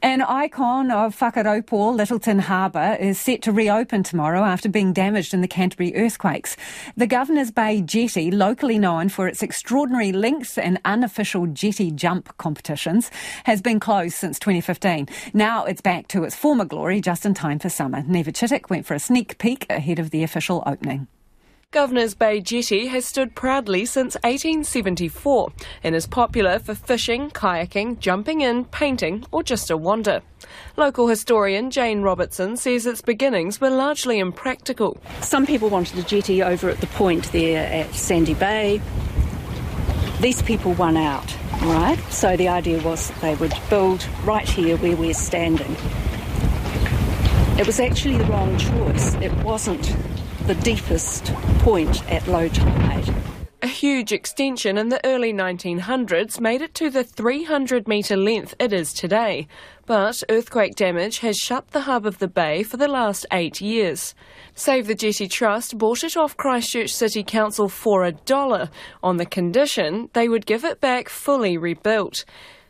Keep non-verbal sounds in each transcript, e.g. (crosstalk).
An icon of Whakaraupō, Lyttelton Harbour, is set to reopen tomorrow after being damaged in the Canterbury earthquakes. The Governor's Bay Jetty, locally known for its extraordinary lengths and unofficial jetty jump competitions, has been closed since 2015. Now it's back to its former glory just in time for summer. Niva Chittock went for a sneak peek ahead of the official opening. Governor's Bay Jetty has stood proudly since 1874 and is popular for fishing, kayaking, jumping in, painting, or just a wander. Local historian Jane Robertson says its beginnings were largely impractical. Some people wanted a jetty over at the point there at Sandy Bay. These people won out, right? So the idea was that they would build right here where we're standing. It was actually the wrong choice. It wasn't the deepest point at low tide. A huge extension in the early 1900s made it to the 300 metre length it is today. But earthquake damage has shut the hub of the bay for the last eight years. Save the Jetty Trust bought it off Christchurch City Council for a dollar on the condition they would give it back fully rebuilt.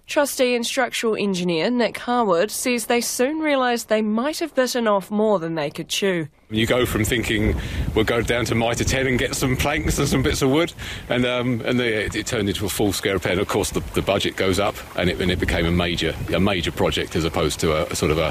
Trustee and structural engineer Nick Harwood says they soon realised they might have bitten off more than they could chew. You go from thinking we'll go down to Mitre 10 and get some planks and some bits of wood, and um, and the, it, it, turned into a full scale repair. And of course, the, the budget goes up, and it, and it became a major a major project as opposed to a, a sort of a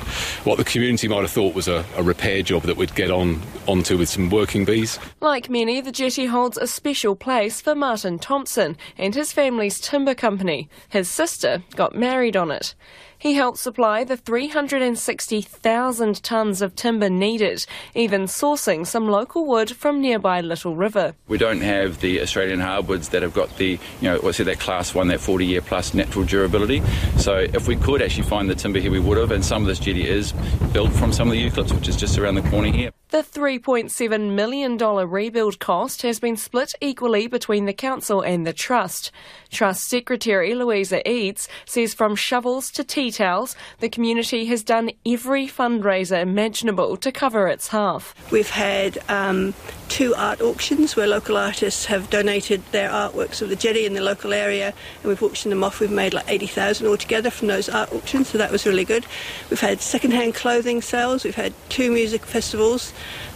what the community might have thought was a, a repair job that we'd get on onto with some working bees. Like many, the jetty holds a special place for Martin Thompson and his family's timber company. His sister got married on it. He helped supply the 360,000 tonnes of timber needed, even sourcing some local wood from nearby Little River. We don't have the Australian hardwoods that have got the, you know, what's it, that class one, that 40 year plus natural durability. So if we could actually find the timber here, we would have, and some of this jetty is built from some of the eucalypts, which is just around the corner here. The $3.7 million rebuild cost has been split equally between the council and the trust. Trust Secretary Louisa Eads says from shovels to tea towels, the community has done every fundraiser imaginable to cover its half. We've had um, two art auctions where local artists have donated their artworks of the jetty in the local area and we've auctioned them off. We've made like 80,000 altogether from those art auctions, so that was really good. We've had second-hand clothing sales, we've had two music festivals.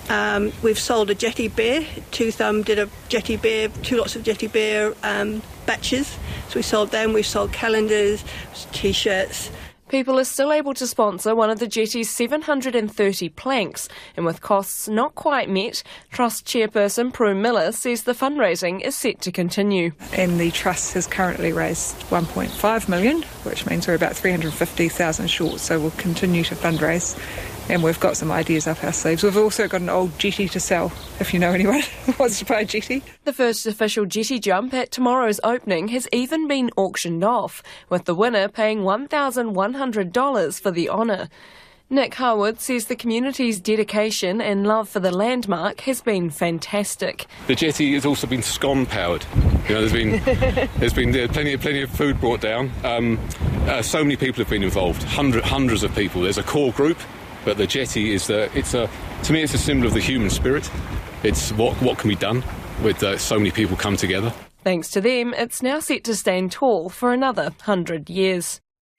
Um, we've sold a jetty beer. Two Thumb did a jetty beer, two lots of jetty beer um, batches. So we sold them. We've sold calendars, t-shirts. People are still able to sponsor one of the jetty's 730 planks, and with costs not quite met, Trust chairperson Prue Miller says the fundraising is set to continue. And the Trust has currently raised 1.5 million, which means we're about 350,000 short, so we'll continue to fundraise and we've got some ideas up our sleeves. We've also got an old jetty to sell, if you know anyone (laughs) who wants to buy a jetty. The first official jetty jump at tomorrow's opening has even been auctioned off, with the winner paying $1,100 for the honour. Nick Harwood says the community's dedication and love for the landmark has been fantastic. The jetty has also been scone powered. You know, there's been (laughs) there's been uh, plenty of plenty of food brought down. Um, uh, so many people have been involved. Hundred, hundreds of people. There's a core group but the jetty is the, it's a, to me, it's a symbol of the human spirit. It's what, what can be done with uh, so many people come together. Thanks to them, it's now set to stand tall for another hundred years.